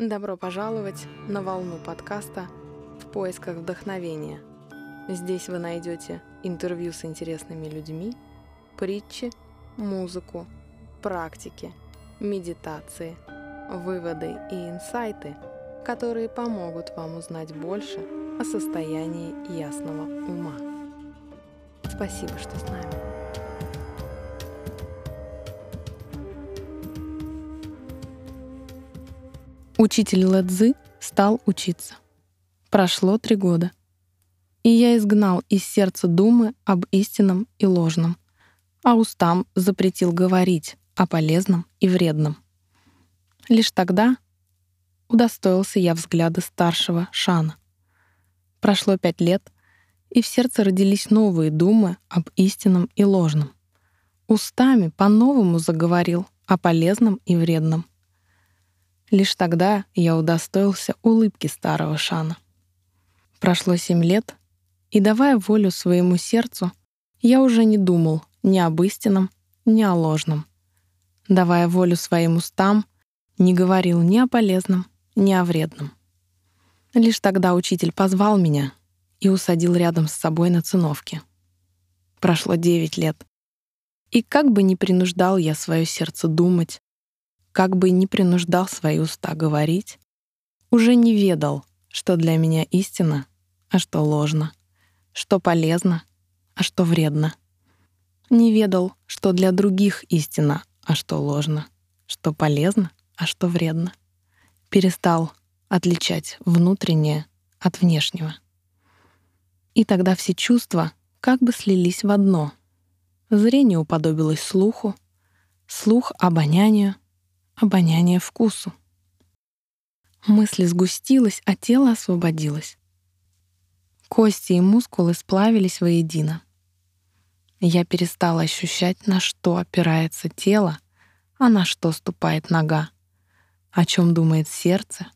Добро пожаловать на волну подкаста «В поисках вдохновения». Здесь вы найдете интервью с интересными людьми, притчи, музыку, практики, медитации, выводы и инсайты, которые помогут вам узнать больше о состоянии ясного ума. Спасибо, что с нами. Учитель Лэдзы стал учиться. Прошло три года. И я изгнал из сердца думы об истинном и ложном, а устам запретил говорить о полезном и вредном. Лишь тогда удостоился я взгляда старшего Шана. Прошло пять лет, и в сердце родились новые думы об истинном и ложном. Устами по-новому заговорил о полезном и вредном — Лишь тогда я удостоился улыбки старого Шана. Прошло семь лет, и, давая волю своему сердцу, я уже не думал ни об истинном, ни о ложном. Давая волю своим устам, не говорил ни о полезном, ни о вредном. Лишь тогда учитель позвал меня и усадил рядом с собой на циновке. Прошло девять лет. И как бы ни принуждал я свое сердце думать, как бы ни принуждал свои уста говорить, уже не ведал, что для меня истина, а что ложно, что полезно, а что вредно. Не ведал, что для других истина, а что ложно, что полезно, а что вредно. Перестал отличать внутреннее от внешнего. И тогда все чувства как бы слились в одно. Зрение уподобилось слуху, слух — обонянию, обоняние вкусу. Мысль сгустилась, а тело освободилось. Кости и мускулы сплавились воедино. Я перестала ощущать, на что опирается тело, а на что ступает нога, о чем думает сердце,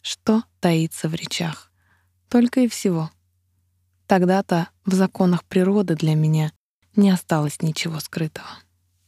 что таится в речах. Только и всего. Тогда-то в законах природы для меня не осталось ничего скрытого.